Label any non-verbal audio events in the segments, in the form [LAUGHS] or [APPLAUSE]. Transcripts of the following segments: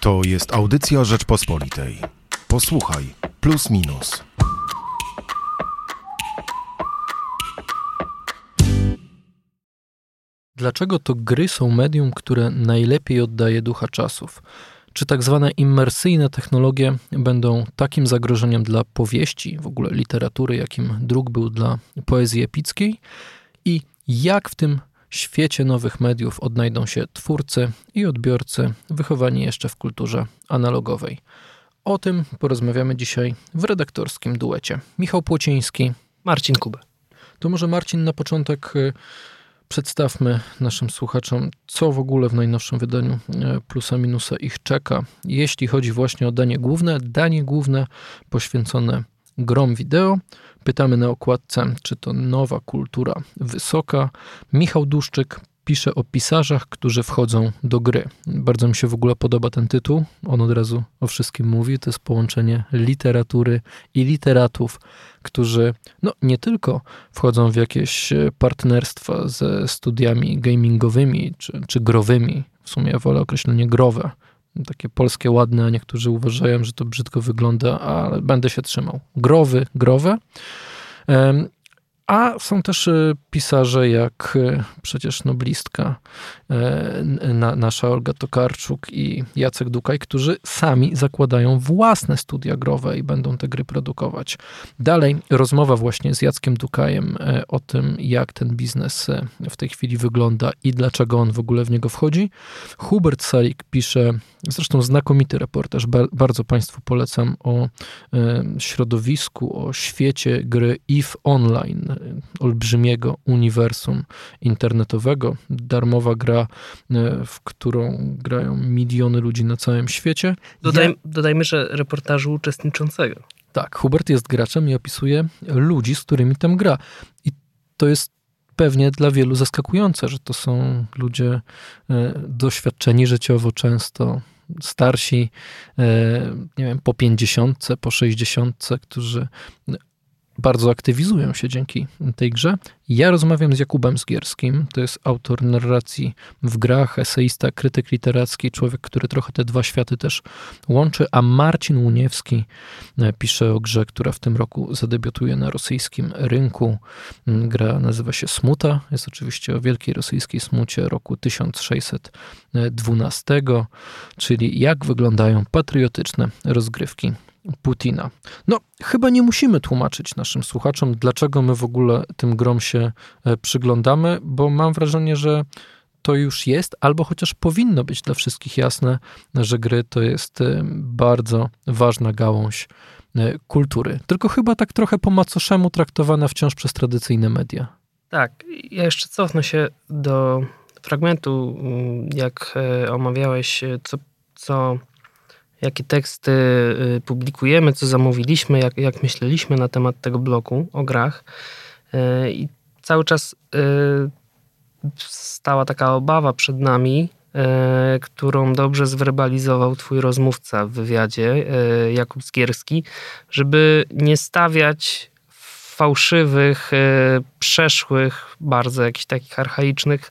To jest audycja Rzeczpospolitej. Posłuchaj, plus minus. Dlaczego to gry są medium, które najlepiej oddaje ducha czasów? Czy tak zwane immersyjne technologie będą takim zagrożeniem dla powieści, w ogóle literatury, jakim druk był dla poezji epickiej? I jak w tym świecie nowych mediów odnajdą się twórcy i odbiorcy wychowani jeszcze w kulturze analogowej? O tym porozmawiamy dzisiaj w redaktorskim duecie. Michał Płociński, Marcin Kubę. To może Marcin na początek y, przedstawmy naszym słuchaczom, co w ogóle w najnowszym wydaniu y, Plusa Minusa ich czeka, jeśli chodzi właśnie o danie główne. Danie główne poświęcone grom wideo. Pytamy na okładce, czy to nowa kultura wysoka. Michał Duszczyk pisze o pisarzach, którzy wchodzą do gry. Bardzo mi się w ogóle podoba ten tytuł. On od razu o wszystkim mówi. To jest połączenie literatury i literatów, którzy no, nie tylko wchodzą w jakieś partnerstwa ze studiami gamingowymi czy, czy growymi. W sumie wolę określenie growe. Takie polskie ładne, a niektórzy uważają, że to brzydko wygląda, ale będę się trzymał. Growy, growe. A są też e, pisarze jak e, przecież noblistka e, nasza Olga Tokarczuk i Jacek Dukaj, którzy sami zakładają własne studia growe i będą te gry produkować. Dalej rozmowa właśnie z Jackiem Dukajem o tym, jak ten biznes w tej chwili wygląda i dlaczego on w ogóle w niego wchodzi. Hubert Salik pisze, zresztą znakomity reportaż, bardzo Państwu polecam o środowisku, o świecie gry EVE Online olbrzymiego uniwersum internetowego. Darmowa gra, e, w którą grają miliony ludzi na całym świecie. Dodaj, ja... Dodajmy, że reportażu uczestniczącego. Tak, Hubert jest graczem i opisuje ludzi, z którymi tam gra. I to jest pewnie dla wielu zaskakujące, że to są ludzie e, doświadczeni życiowo często, starsi, e, nie wiem, po pięćdziesiątce, po sześćdziesiątce, którzy bardzo aktywizują się dzięki tej grze. Ja rozmawiam z Jakubem Zgierskim, to jest autor narracji w grach, eseista, krytyk literacki, człowiek, który trochę te dwa światy też łączy, a Marcin Łuniewski e, pisze o grze, która w tym roku zadebiutuje na rosyjskim rynku. Mm, gra nazywa się Smuta, jest oczywiście o wielkiej rosyjskiej smucie roku 1612, czyli jak wyglądają patriotyczne rozgrywki Putina. No, chyba nie musimy tłumaczyć naszym słuchaczom, dlaczego my w ogóle tym grom się e, przyglądamy, bo mam wrażenie, że to już jest, albo chociaż powinno być dla wszystkich jasne, że gry to jest e, bardzo ważna gałąź e, kultury. Tylko chyba tak trochę po macoszemu traktowana wciąż przez tradycyjne media. Tak, ja jeszcze cofnę się do fragmentu, mm, jak omawiałeś, co, co jakie teksty y, publikujemy, co zamówiliśmy, jak, jak myśleliśmy na temat tego bloku o grach. Y, I cały czas y, stała taka obawa przed nami, którą dobrze zwerbalizował twój rozmówca w wywiadzie, Jakub Skierski, żeby nie stawiać fałszywych, przeszłych, bardzo jakichś takich archaicznych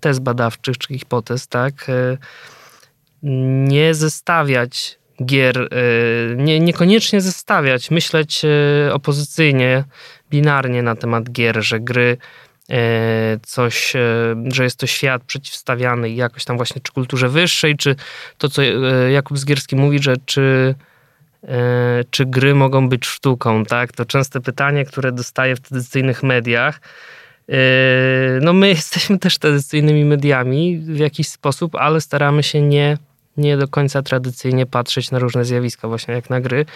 tez badawczych czy hipotez, tak? Nie zestawiać gier, e, nie, niekoniecznie zestawiać, myśleć e, opozycyjnie, binarnie na temat gier, że gry e, coś, że jest to świat przeciwstawiany jakoś tam właśnie czy kulturze wyższej, czy to, co Jakub Zgierski mówi, że czy, czy gry mogą być sztuką, tak? To częste pytanie, które dostaję w tradycyjnych mediach. No my [LAUGHS] jesteśmy też tradycyjnymi mediami w jakiś sposób, ale staramy się nie nie do końca tradycyjnie patrzeć na różne zjawiska, właśnie jak na gry.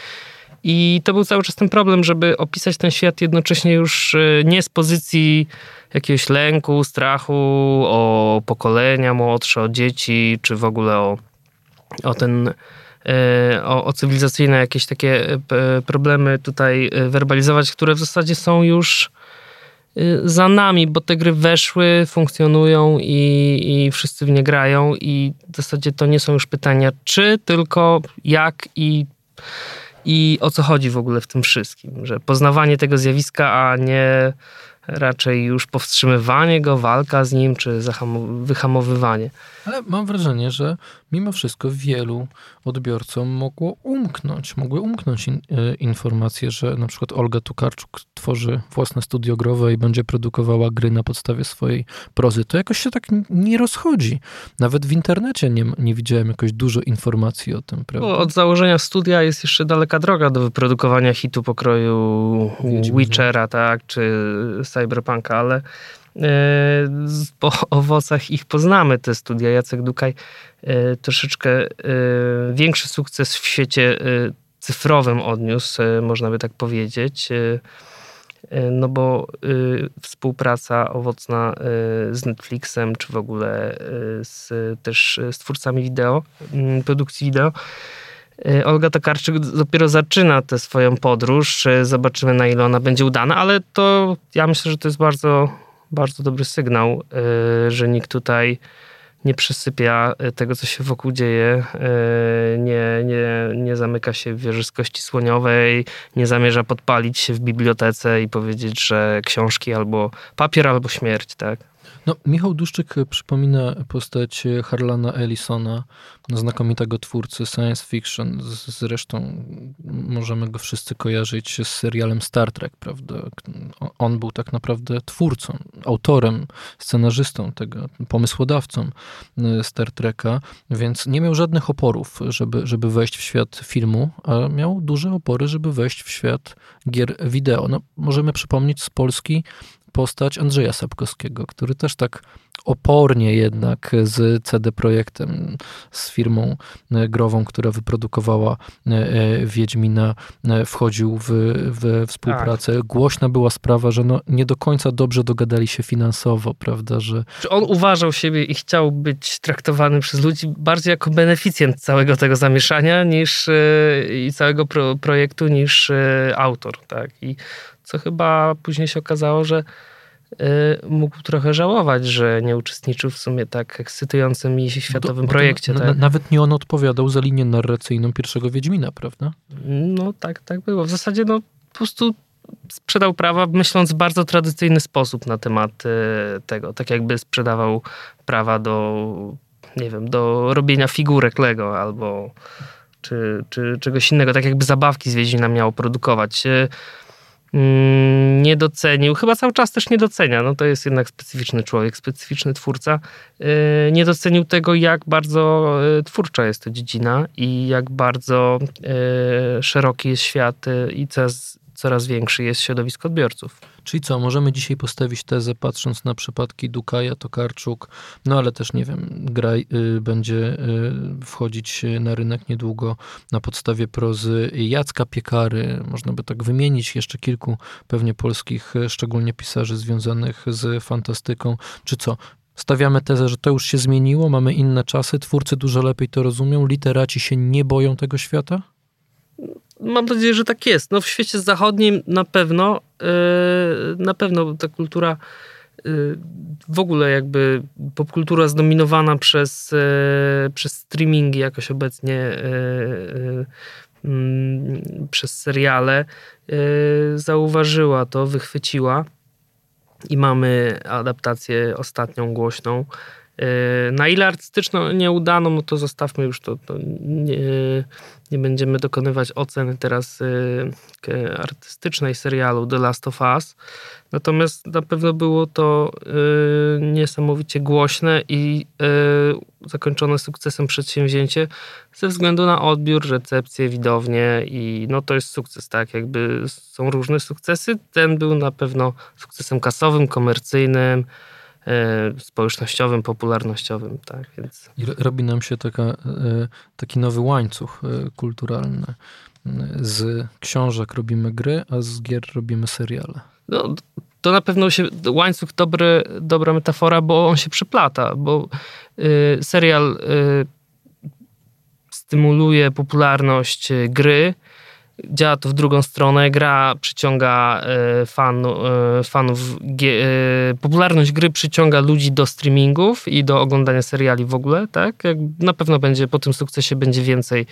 I to był cały czas ten problem, żeby opisać ten świat jednocześnie już e, nie z pozycji jakiegoś lęku, strachu o pokolenia młodsze, o dzieci, czy w ogóle o, o ten e, o, o cywilizacyjne jakieś takie e, problemy tutaj werbalizować, które w zasadzie są już za nami, bo te gry weszły, funkcjonują i, i wszyscy w nie grają i w zasadzie to nie są już pytania czy, tylko jak i, i o co chodzi w ogóle w tym wszystkim, że poznawanie tego zjawiska, a nie raczej już powstrzymywanie go, walka z nim, czy wyhamowywanie. Ale mam wrażenie, że mimo wszystko wielu odbiorcom mogło umknąć, mogły umknąć in, e, informacje, że na przykład Olga Tukarczuk tworzy własne studio growe i będzie produkowała gry na podstawie swojej prozy. To jakoś się tak nie rozchodzi. Nawet w internecie nie, nie widziałem jakoś dużo informacji o tym. Prawda? od założenia studia jest jeszcze daleka droga do wyprodukowania hitu pokroju Witchera, tak, czy Cyberpunka, ale po owocach ich poznamy, te studia. Jacek Dukaj e, troszeczkę e, większy sukces w świecie cyfrowym odniósł, można by tak powiedzieć. No bo współpraca owocna z Netflixem, czy w ogóle z, też z twórcami wideo, produkcji wideo, Olga Tokarczyk dopiero zaczyna tę swoją podróż. Zobaczymy, na ile ona będzie udana, ale to ja myślę, że to jest bardzo bardzo dobry sygnał, y, że nikt tutaj nie przysypia y, tego, co się wokół dzieje, y, nie, nie, nie zamyka się w wieży z kości słoniowej, nie zamierza podpalić się w bibliotece i powiedzieć, że książki albo papier, albo śmierć, tak? No, Michał Duszczyk przypomina postać Harlana Ellisona, znakomitego twórcy science fiction. Zresztą możemy go wszyscy kojarzyć z serialem Star Trek, prawda? On był tak naprawdę twórcą, autorem, scenarzystą tego, pomysłodawcą e, Star Treka, więc nie miał żadnych oporów, żeby, żeby wejść w świat filmu, a miał duże opory, żeby wejść w świat gier wideo. No, możemy przypomnieć z Polski postać Andrzeja Sapkowskiego, który też tak opornie jednak z CD Projektem, z firmą e, grową, która wyprodukowała e, e, Wiedźmina, wchodził w, w współpracę. Tak. Głośna była sprawa, że no nie do końca dobrze dogadali się finansowo, prawda, że... On uważał siebie i chciał być traktowany przez ludzi bardziej jako beneficjent całego tego zamieszania niż i całego pro, projektu niż autor, tak, i co chyba później się okazało, że y, mógł trochę żałować, że nie uczestniczył w sumie tak ekscytującym i światowym to, projekcie. To, tak? Nawet nie on odpowiadał za linię narracyjną pierwszego Wiedźmina, prawda? No tak, tak było. W zasadzie no po prostu sprzedał prawa myśląc w bardzo tradycyjny sposób na temat y, tego. Tak jakby sprzedawał prawa do, nie wiem, do robienia figurek Lego albo czy, czy czegoś innego. Tak jakby zabawki z Wiedźmina miało produkować. Mm, nie docenił, chyba cały czas też nie docenia, no to jest jednak specyficzny człowiek, specyficzny twórca, y, nie docenił tego, jak bardzo y, twórcza jest to dziedzina i jak bardzo y, szeroki jest świat i coraz, coraz większy jest środowisko odbiorców. Czyli co, możemy dzisiaj postawić tezę, patrząc na przypadki Dukaja, Tokarczuk, no ale też nie wiem, gra y, będzie y, wchodzić na rynek niedługo na podstawie prozy Jacka Piekary. Można by tak wymienić jeszcze kilku pewnie polskich, y, szczególnie pisarzy związanych z fantastyką. Czy co, Stawiamy tezę, że to już się zmieniło, mamy inne czasy, twórcy dużo lepiej to rozumią, literaci się nie boją tego świata? Mam nadzieję, że tak jest. No w świecie zachodnim na pewno, yy, na pewno ta kultura yy, w ogóle jakby popkultura zdominowana przez, yy, przez streamingi jakoś obecnie mm, przez seriale zauważyła to, wychwyciła i mamy adaptację ostatnią głośną na ile artystyczną nieudaną, no to zostawmy już to. to nie, nie, będziemy dokonywać oceny teraz e, artystycznej serialu The Last of Us. Natomiast na pewno było to e, niesamowicie głośne i zakończone sukcesem przedsięwzięcie ze względu na odbiór, recepcję, widownię i no to jest sukces, tak? Jakby są różne sukcesy. Ten był na pewno sukcesem kasowym, komercyjnym E, społecznościowym, popularnościowym. Tak, więc... I robi nam się taka, e, taki nowy łańcuch e, kulturalny. Z książek robimy gry, a z gier robimy seriale. No, to na pewno się, łańcuch dobry, dobra metafora, bo on się przyplata, bo y, serial y, stymuluje popularność gry, działa to w drugą stronę. Gra przyciąga e, fan, e, fanów. E, popularność gry przyciąga ludzi do streamingów i do oglądania seriali w ogóle, tak? Na pewno będzie po tym sukcesie będzie więcej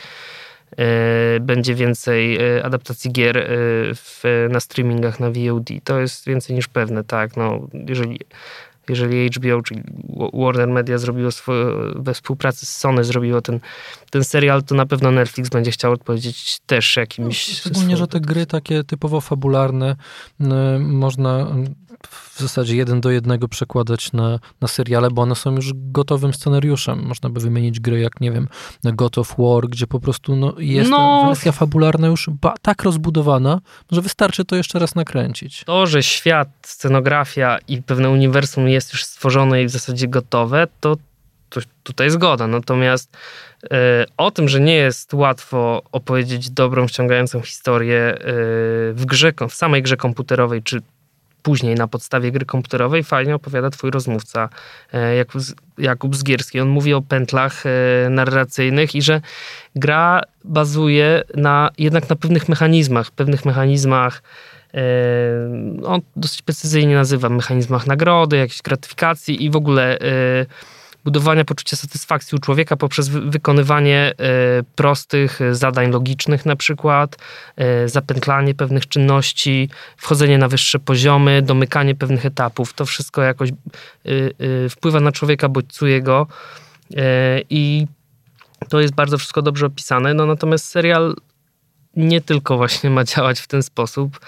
będzie więcej adaptacji gier w, na streamingach na VOD. To jest więcej niż pewne, tak. No, jeżeli jeżeli HBO, czyli Warner Media zrobiło swoje, we współpracy z Sony zrobiło ten, ten serial, to na pewno Netflix będzie chciał odpowiedzieć też jakimś... No, szczególnie, że te gry takie typowo fabularne można w zasadzie jeden do jednego przekładać na, na seriale, bo one są już gotowym scenariuszem. Można by wymienić gry jak, nie wiem, God of War, gdzie po prostu no, jest no, wersja fabularna już tak rozbudowana, że wystarczy to jeszcze raz nakręcić. To, że świat, scenografia i pewne uniwersum jest już stworzone i w zasadzie gotowe, to, to tutaj zgoda. Natomiast e, o tym, że nie jest łatwo opowiedzieć dobrą, wciągającą historię e, w grze, w samej grze komputerowej, czy później na podstawie gry komputerowej fajnie opowiada twój rozmówca e, Jakub, Jakub Zgierski. On mówi o pętlach e, narracyjnych i że gra bazuje na, jednak na pewnych mechanizmach, pewnych mechanizmach e, on dosyć precyzyjnie nazywa mechanizmach nagrody, jakiejś gratyfikacji i w ogóle budowania poczucia satysfakcji u człowieka poprzez wykonywanie e, prostych zadań logicznych, na przykład e, zapętlanie pewnych czynności, wchodzenie na wyższe poziomy, domykanie pewnych etapów. To wszystko jakoś e, wpływa na człowieka, bodźcuje go i to jest bardzo wszystko dobrze opisane. No natomiast serial nie tylko właśnie ma działać w ten sposób,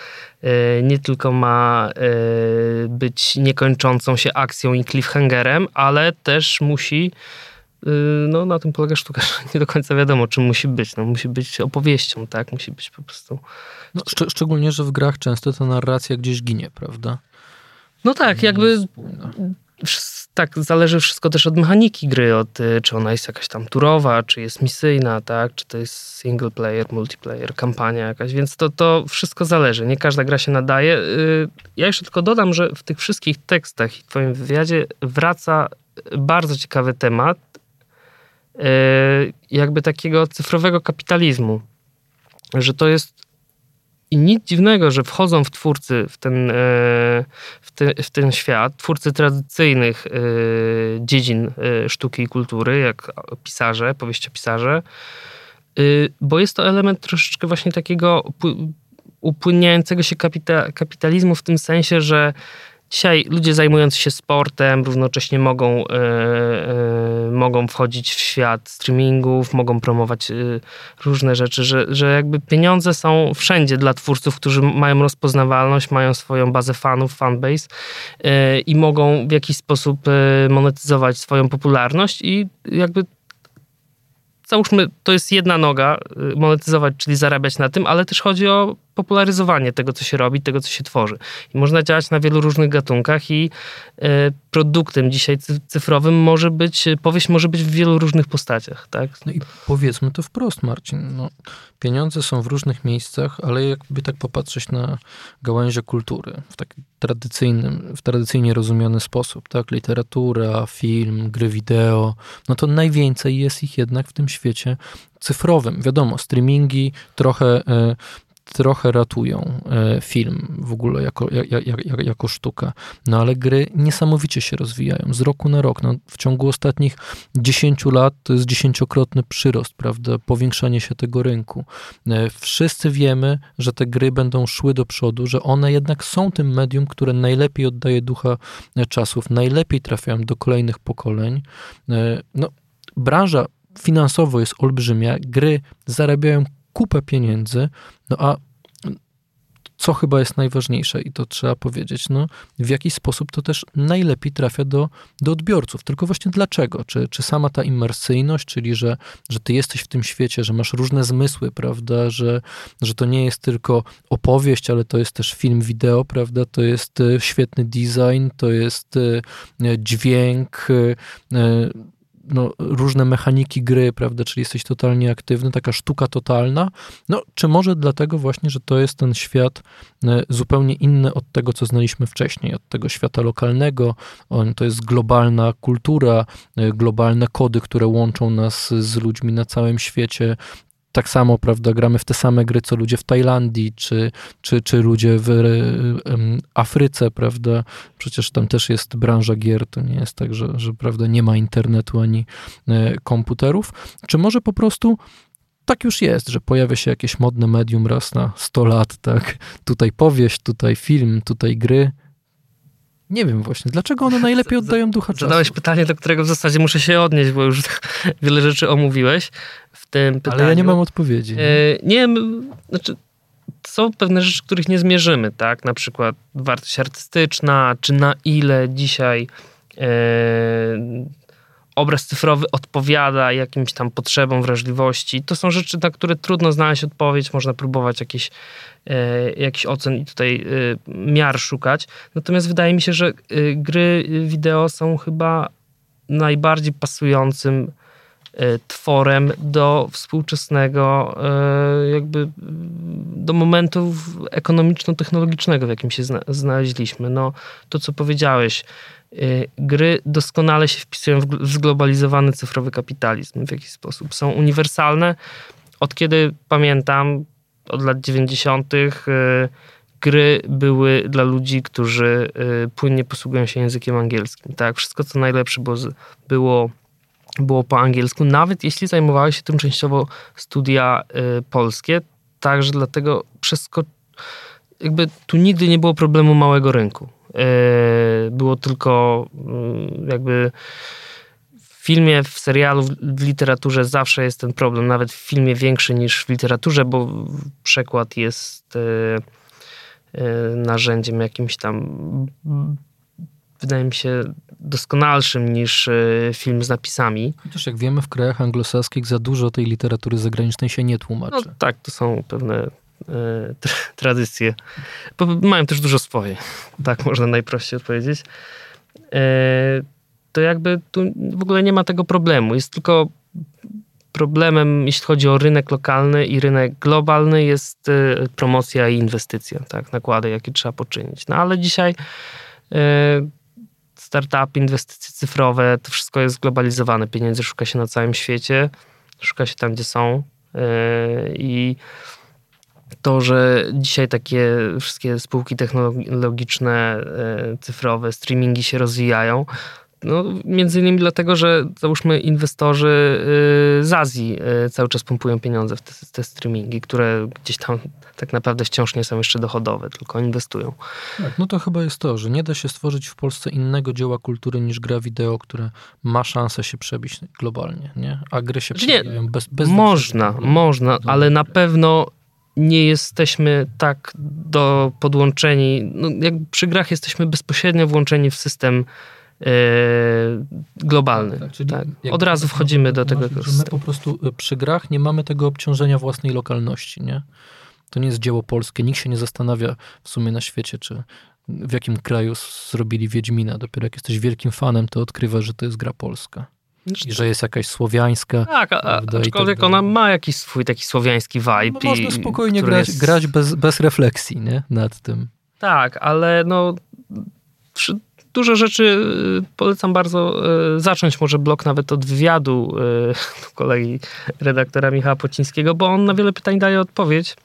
e, nie tylko ma e, być niekończącą się akcją i cliffhangerem, ale też musi e, no na tym polega sztuka, [LAUGHS] że nie do końca wiadomo, czym musi być. No, musi być opowieścią, tak? Musi być po prostu... No, szcz szczególnie, że w grach często ta narracja gdzieś ginie, prawda? No tak, jakby tak, zależy wszystko też od mechaniki gry, od y, czy ona jest jakaś tam turowa, czy jest misyjna, tak, czy to jest single player, multiplayer, kampania jakaś, więc to, to wszystko zależy. Nie każda gra się nadaje. Y, ja jeszcze tylko dodam, że w tych wszystkich tekstach i twoim wywiadzie wraca bardzo ciekawy temat y, jakby takiego cyfrowego kapitalizmu, że to jest i nic dziwnego, że wchodzą w twórcy w ten, e, w, te, w ten świat, twórcy tradycyjnych e, dziedzin e, sztuki i kultury, jak pisarze, powieściopisarze, bo jest to element troszeczkę właśnie takiego upłynniającego się kapita, kapitalizmu w tym sensie, że Dzisiaj ludzie zajmujący się sportem równocześnie mogą, e, mogą wchodzić w świat streamingów, mogą promować e, różne rzeczy, że, że jakby pieniądze są wszędzie dla twórców, którzy mają rozpoznawalność, mają swoją bazę fanów, fanbase i mogą w jakiś sposób monetyzować swoją popularność i jakby załóżmy, to jest jedna noga, monetyzować, czyli zarabiać na tym, ale też chodzi o popularyzowanie tego, co się robi, tego, co się tworzy. I można działać na wielu różnych gatunkach i e, produktem dzisiaj cyfrowym może być, powieść może być w wielu różnych postaciach, tak? No i powiedzmy to wprost, Marcin. No, pieniądze są w różnych miejscach, ale jakby tak popatrzeć na gałęzie kultury w taki tradycyjnym, w tradycyjnie rozumiany sposób, tak? Literatura, film, gry wideo, no to najwięcej jest ich jednak w tym świecie cyfrowym. Wiadomo, streamingi trochę e, trochę ratują e, film w ogóle jako, jak, jak, jako sztuka. No ale gry niesamowicie się rozwijają z roku na rok. No, w ciągu ostatnich 10 lat to jest dziesięciokrotny przyrost, prawda? Powiększanie się tego rynku. E, wszyscy wiemy, że te gry będą szły do przodu, że one jednak są tym medium, które najlepiej oddaje ducha e, czasów, najlepiej trafiają do kolejnych pokoleń. No, branża finansowo jest olbrzymia, gry zarabiają kupę pieniędzy, no a co chyba jest najważniejsze i to trzeba powiedzieć, no, w jaki sposób to też najlepiej trafia do, do odbiorców. Tylko właśnie dlaczego? Czy, czy sama ta imersyjność, czyli że, że ty jesteś w tym świecie, że masz różne zmysły, prawda, że, że to nie jest tylko opowieść, ale to jest też film wideo, prawda, to jest e, świetny design, to jest e, dźwięk, e, no, różne mechaniki gry, prawda, czyli jesteś totalnie aktywny, taka sztuka totalna, no, czy może dlatego właśnie, że to jest ten świat e, zupełnie inny od tego, co znaliśmy wcześniej, od tego świata lokalnego, to jest globalna kultura, e, globalne kody, które łączą nas z ludźmi na całym świecie, tak samo, prawda, gramy w te same gry, co ludzie w Tajlandii, czy, czy, czy ludzie w Afryce, prawda, przecież tam też jest branża gier, to nie jest tak, że, że prawda, nie ma internetu ani e, komputerów, czy może po prostu tak już jest, że pojawia się jakieś modne medium raz na 100 lat, tak? Tutaj powieść, tutaj film, tutaj gry. Nie wiem właśnie, dlaczego one najlepiej [LAUGHS] oddają ducha czasu. Zadałeś pytanie, do którego w zasadzie muszę się odnieść, bo już [LAUGHS] wiele rzeczy omówiłeś w tym pytaniu. Ale ja nie mam odpowiedzi. Nie, nie m- znaczy są pewne rzeczy, których nie zmierzymy, tak? Na przykład wartość artystyczna, czy na ile dzisiaj e, obraz cyfrowy odpowiada jakimś tam potrzebom, wrażliwości. To są rzeczy, na które trudno znaleźć odpowiedź, można próbować jakieś, e, jakiś ocen i tutaj e, miar szukać. Natomiast wydaje mi się, że e, gry wideo są chyba najbardziej pasującym e, tworem do współczesnego, e, jakby do momentu ekonomiczno-technologicznego, w jakim się zna, znaleźliśmy. No, to, co powiedziałeś, y, gry doskonale się wpisują w gl- w zglobalizowany cyfrowy kapitalizm w jakiś sposób. Są uniwersalne. Od kiedy pamiętam, od lat 90., y, gry były dla ludzi, którzy płynnie posługują się językiem angielskim. Tak, wszystko co najlepsze było, było, było po angielsku, nawet jeśli zajmowały się tym częściowo studia y, polskie. Także dlatego przesko... jakby tu nigdy nie było problemu małego rynku. Y, Było tylko y, jakby w filmie, w serialu, w- literaturze zawsze jest ten problem, nawet w filmie większy niż w literaturze, bo przekład jest y, y, narzędziem jakimś tam wydaje mi się doskonalszym niż y, film z napisami. Chociaż jak wiemy, w krajach anglosaskich za dużo tej literatury zagranicznej się nie tłumaczy. No tak, to są pewne e, tra- tradycje. Bo mają też dużo swoje. [LAUGHS] Tak można najprościej odpowiedzieć. E, to jakby tu w ogóle nie ma tego problemu. Jest tylko problemem, jeśli chodzi o rynek lokalny i rynek globalny, jest e, promocja i inwestycja, tak, nakłady, jakie trzeba poczynić. No ale dzisiaj e, startupy, inwestycje cyfrowe, to wszystko jest globalizowane. Pieniędzy szuka się na całym świecie, szuka się tam, gdzie są. E, I to, że dzisiaj takie wszystkie spółki technologiczne, e, cyfrowe, streamingi się rozwijają, no, między innymi dlatego, że załóżmy inwestorzy y, z Azji y, cały czas pompują pieniądze w te, te streamingi, które gdzieś tam tak naprawdę wciąż nie są jeszcze dochodowe, tylko inwestują. Tak, no to chyba jest to, że nie da się stworzyć w Polsce innego dzieła kultury niż gra wideo, które ma szansę się przebić globalnie, nie? A gry się Znaczy nie, przebijają bez, bez można, można, ale na pewno nie jesteśmy tak do podłączeni. No, jak przy grach jesteśmy bezpośrednio włączeni w system globalny. Tak, czyli tak. Od razu tak wchodzimy do można tego że My po prostu y, przy grach nie mamy tego obciążenia własnej lokalności, nie? To nie jest dzieło polskie. Nikt się nie zastanawia w sumie na świecie, czy w jakim kraju zrobili Wiedźmina. Dopiero jak jesteś wielkim fanem, to odkrywasz, że to jest gra polska. I że jest jakaś słowiańska. Tak, a, prawda, i aczkolwiek tak ona ma jakiś swój taki słowiański vibe. No, można spokojnie grać, jest- grać bez, bez refleksji nie? nad tym. Tak, ale no dużo rzeczy y, polecam bardzo y, zacząć może blok nawet od wywiadu y, [LAUGHS] kolegi redaktora Michała Pocińskiego, bo on na wiele pytań daje odpowiedź.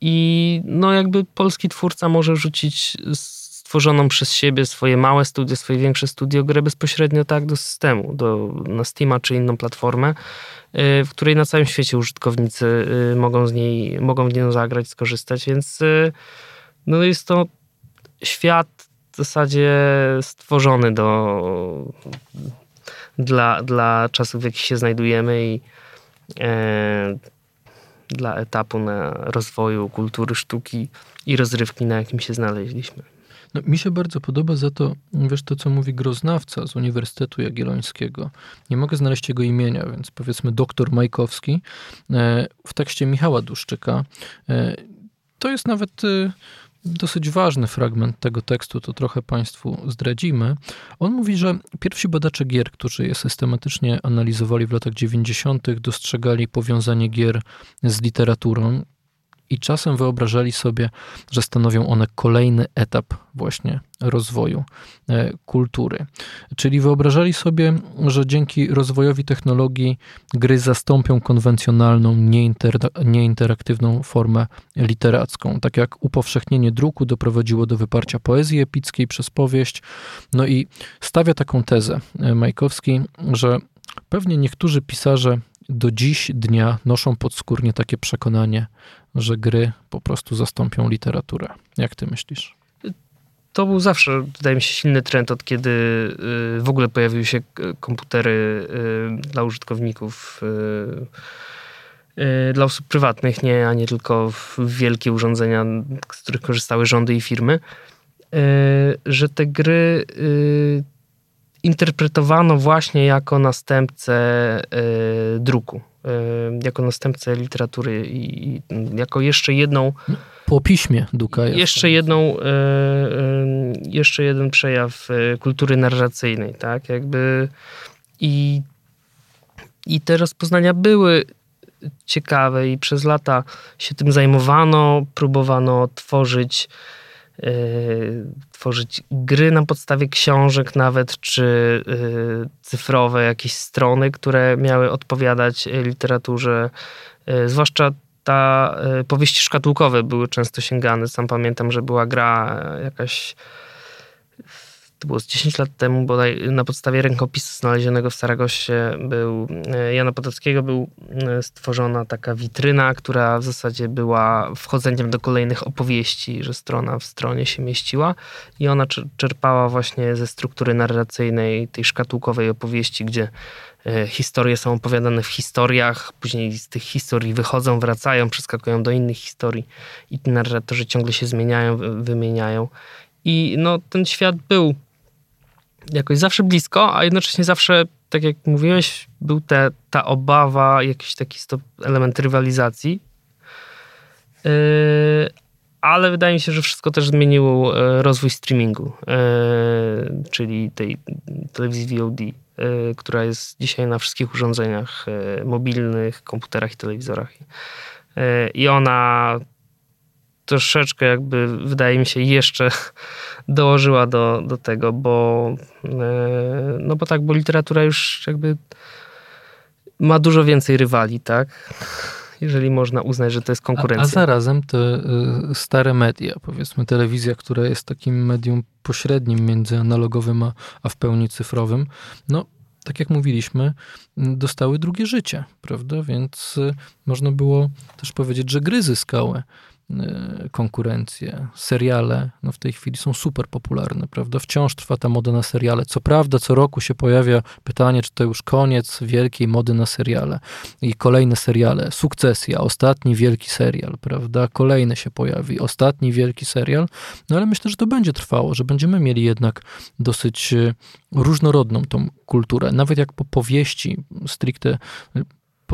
I no jakby polski twórca może rzucić stworzoną przez siebie swoje małe studio, swoje większe studio, grę bezpośrednio tak do systemu, do, na Steama czy inną platformę, w której na całym świecie użytkownicy mogą z niej, mogą w nią zagrać, skorzystać, więc no jest to świat w zasadzie stworzony do, dla, dla czasów, w jakich się znajdujemy i e, dla etapu na rozwoju kultury, sztuki i rozrywki, na jakim się znaleźliśmy. No, mi się bardzo podoba za to, wiesz, to co mówi groznawca z Uniwersytetu Jagiellońskiego. Nie mogę znaleźć jego imienia, więc powiedzmy doktor Majkowski e, w tekście Michała Duszczyka. E, To jest nawet e, dosyć ważny fragment tego tekstu, to trochę Państwu zdradzimy. On mówi, że pierwsi badacze gier, którzy je systematycznie analizowali w latach 90., dostrzegali powiązanie gier z literaturą i czasem wyobrażali sobie, że stanowią one kolejny etap właśnie rozwoju e, kultury. Czyli wyobrażali sobie, że dzięki rozwojowi technologii gry zastąpią konwencjonalną, nieinter- nieinteraktywną formę literacką. Tak jak upowszechnienie druku doprowadziło do wyparcia poezji epickiej przez powieść. No i stawia taką tezę e, Majkowski, że pewnie niektórzy pisarze do dziś dnia noszą podskórnie takie przekonanie, że gry po prostu zastąpią literaturę. Jak ty myślisz? To był zawsze, wydaje mi się, silny trend, od kiedy y, w ogóle pojawiły się komputery y, dla użytkowników, y, dla osób prywatnych, nie, a nie tylko wielkie urządzenia, z których korzystały rządy i firmy, że te gry interpretowano właśnie jako następcę druku jako następcę literatury i jako jeszcze jedną. Po piśmie Duka. Jeszcze jedną, e, e, jeszcze jeden przejaw e, kultury narracyjnej, tak? Jakby i, i te rozpoznania były ciekawe i przez lata się tym zajmowano, próbowano tworzyć tworzyć gry na podstawie książek nawet, czy cyfrowe jakieś strony, które miały odpowiadać literaturze, zwłaszcza ta y, powieści szkatułkowe były często sięgane. Sam pamiętam, że była gra jakaś to było z 10 lat temu, bodaj na podstawie rękopisu znalezionego w Saragosie był, y, Jana Potockiego był y, stworzona taka witryna, która w zasadzie była wchodzeniem do kolejnych opowieści, że strona w stronie się mieściła i ona czerpała właśnie ze struktury narracyjnej tej szkatułkowej opowieści, gdzie E, historie są opowiadane w historiach, później z tych historii wychodzą, wracają, przeskakują do innych historii i narratorzy ciągle się zmieniają, wymieniają. I no, ten świat był jakoś zawsze blisko, a jednocześnie zawsze, tak jak mówiłeś, był te, ta obawa, jakiś taki stop, element rywalizacji. Yy, ale wydaje mi się, że wszystko też zmieniło e, rozwój streamingu, yy, czyli tej telewizji VOD. Y, która jest dzisiaj na wszystkich urządzeniach mobilnych, komputerach i telewizorach. I ona troszeczkę jakby, wydaje mi się, jeszcze [LAUGHS] dołożyła do, do tego, bo no bo tak, bo literatura już jakby ma dużo więcej rywali, tak? Jeżeli można uznać, że to jest konkurencja. A, a zarazem te stare media, powiedzmy telewizja, która jest takim medium pośrednim między analogowym a, a w pełni cyfrowym, no tak jak mówiliśmy, dostały drugie życie, prawda? Więc y, można było też powiedzieć, że gry zyskały konkurencję. Seriale no w tej chwili są super popularne, prawda? Wciąż trwa ta moda na seriale. Co prawda, co roku się pojawia pytanie, czy to już koniec wielkiej mody na seriale. I kolejne seriale. Sukcesja, ostatni wielki serial, prawda? Kolejny się pojawi, ostatni wielki serial. No ale myślę, że to będzie trwało, że będziemy mieli jednak dosyć y, różnorodną tą kulturę. Nawet jak po powieści stricte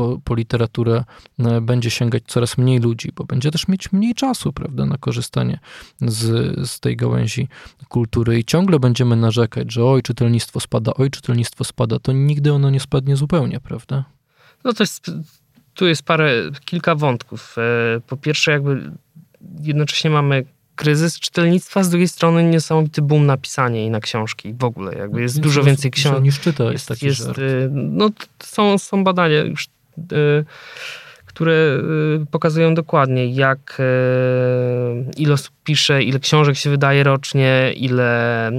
po, po literaturę e, będzie sięgać coraz mniej ludzi, bo będzie też mieć mniej czasu, prawda, na korzystanie z, z tej gałęzi kultury i ciągle będziemy narzekać, że oj, czytelnictwo spada, oj, czytelnictwo spada, to nigdy ono nie spadnie zupełnie, prawda? No to jest, tu jest parę, kilka wątków. E, po pierwsze jakby jednocześnie mamy kryzys czytelnictwa, z drugiej strony niesamowity boom na pisanie i na książki w ogóle. Jakby jest dużo więcej książek. niż czyta, jest, jest taki jest, żart. E, No, są, są badania już które y, pokazują dokładnie, jak y, ile osób pisze, ile książek się wydaje rocznie, ile,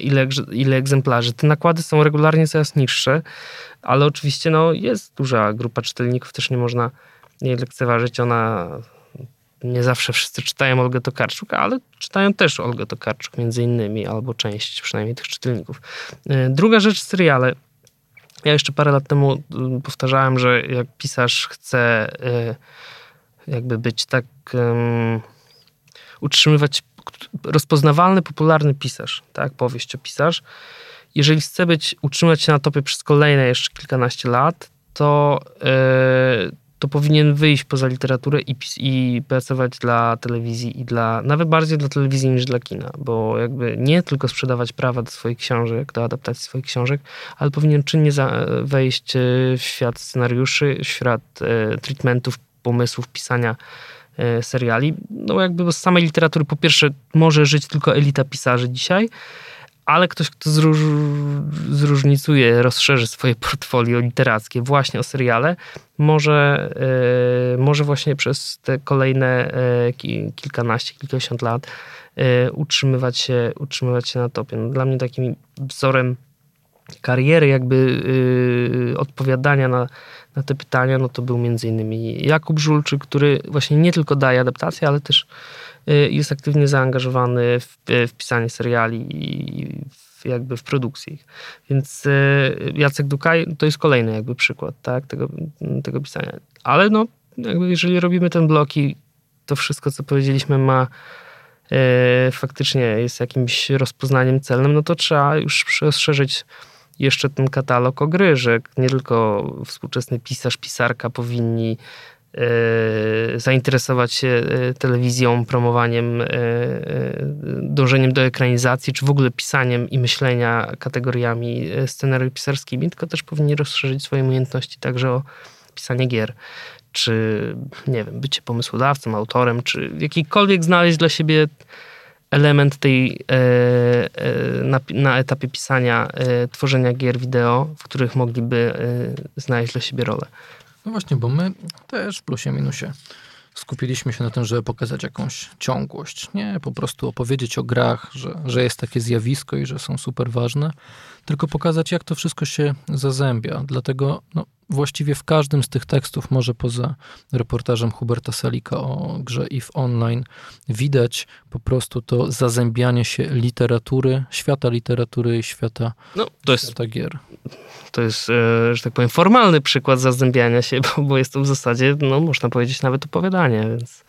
ile, ile egzemplarzy. Te nakłady są regularnie coraz niższe, ale oczywiście no, jest duża grupa czytelników, też nie można jej lekceważyć. Ona nie zawsze wszyscy czytają Olgę Tokarczuk, ale czytają też Olgę Tokarczuk między innymi, albo część przynajmniej tych czytelników. Druga rzecz, seriale. Ja jeszcze parę lat temu y, powtarzałem, że jak pisarz chce y, jakby być tak um, utrzymywać rozpoznawalny, popularny pisarz, tak, powieściopisarz, jeżeli chce być, utrzymać się na topie przez kolejne jeszcze kilkanaście lat, to, y, to powinien wyjść poza literaturę i, i pracować dla telewizji i dla, nawet bardziej dla telewizji niż dla kina, bo jakby nie tylko sprzedawać prawa do swoich książek, do adaptacji swoich książek, ale powinien czynnie wejść e, w świat scenariuszy, w świat e, treatmentów, pomysłów, pisania e, seriali. No jakby z samej literatury po pierwsze może żyć tylko elita pisarzy dzisiaj, ale ktoś, kto zróż, zróżnicuje, rozszerzy swoje [LAUGHS] portfolio literackie właśnie o seriale, może, yy, może właśnie przez te kolejne yy, kilkanaście, kilkadziesiąt lat yy, utrzymywać, się, utrzymywać się na topie. No, dla mnie takim wzorem kariery jakby odpowiadania na, na te pytania, no to był między innymi Jakub Żulczyk, który właśnie nie tylko daje adaptację, ale też jest aktywnie zaangażowany w, w pisanie seriali i w, jakby w produkcji. Więc yy, Jacek Dukaj to jest kolejny jakby przykład tak, tego, tego pisania. Ale no, jeżeli robimy ten blok i to wszystko, co powiedzieliśmy ma faktycznie jest jakimś rozpoznaniem celnym, no to trzeba już rozszerzyć jeszcze ten katalog o gry, że nie tylko współczesny pisarz, pisarka powinni zainteresować się e, telewizją, promowaniem, dążeniem do ekranizacji, czy w ogóle pisaniem i myślenia kategoriami scenariusz pisarskimi, tylko też powinni rozszerzyć swoje umiejętności także o pisanie gier czy nie wiem, bycie pomysłodawcą, autorem, czy jakikolwiek znaleźć dla siebie element tej e, e, na, na, etapie pisania, e, tworzenia gier wideo, w których mogliby znaleźć dla siebie rolę. No właśnie, bo my też w plusie minusie skupiliśmy się na tym, żeby pokazać jakąś ciągłość. Nie po prostu opowiedzieć o grach, że, że jest takie zjawisko i że są super ważne, tylko pokazać, jak to wszystko się zazębia. Dlatego no, właściwie w każdym z tych tekstów, może poza reportażem Huberta Salika o grze EVE Online, widać po prostu to zazębianie się literatury, świata literatury i świata, no, to jest, świata gier. To jest, e, że tak powiem, formalny przykład zazębiania się, [LAUGHS] bo, bo jest to w zasadzie, no można powiedzieć, nawet opowiadanie, więc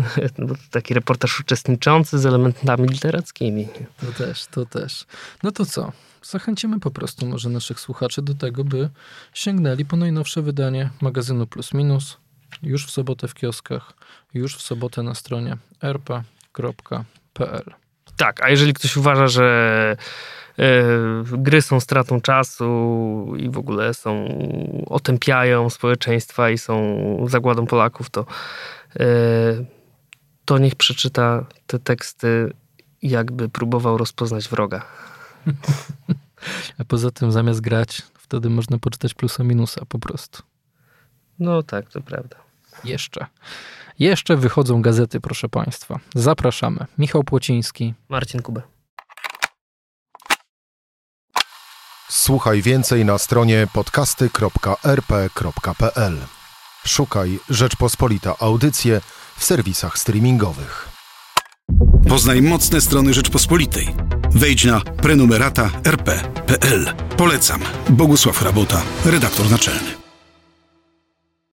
[LAUGHS] taki reportaż uczestniczący z elementami literackimi. To też, to też. No to co? Zachęcimy po prostu może naszych słuchaczy do tego, by sięgnęli po najnowsze wydanie magazynu Plus Minus już w sobotę w kioskach, już w sobotę na stronie rp.pl. Tak, a jeżeli ktoś uważa, że yy, gry są stratą czasu i w ogóle są otępiają społeczeństwa i są zagładą Polaków, to, yy, to niech przeczyta te teksty jakby próbował rozpoznać wroga. [LAUGHS] A poza tym zamiast grać, wtedy można poczytać plusa minusa po prostu. No tak, to prawda. Jeszcze. Jeszcze wychodzą gazety, proszę Państwa. Zapraszamy. Michał Płociński. Marcin Kubę. Słuchaj więcej na stronie podcasty.rp.pl. Szukaj Rzeczpospolita Audycje w serwisach streamingowych. Poznaj mocne strony Rzeczpospolitej. Wejdź na prenumerata rp.pl. Polecam. Bogusław Rabota, redaktor naczelny.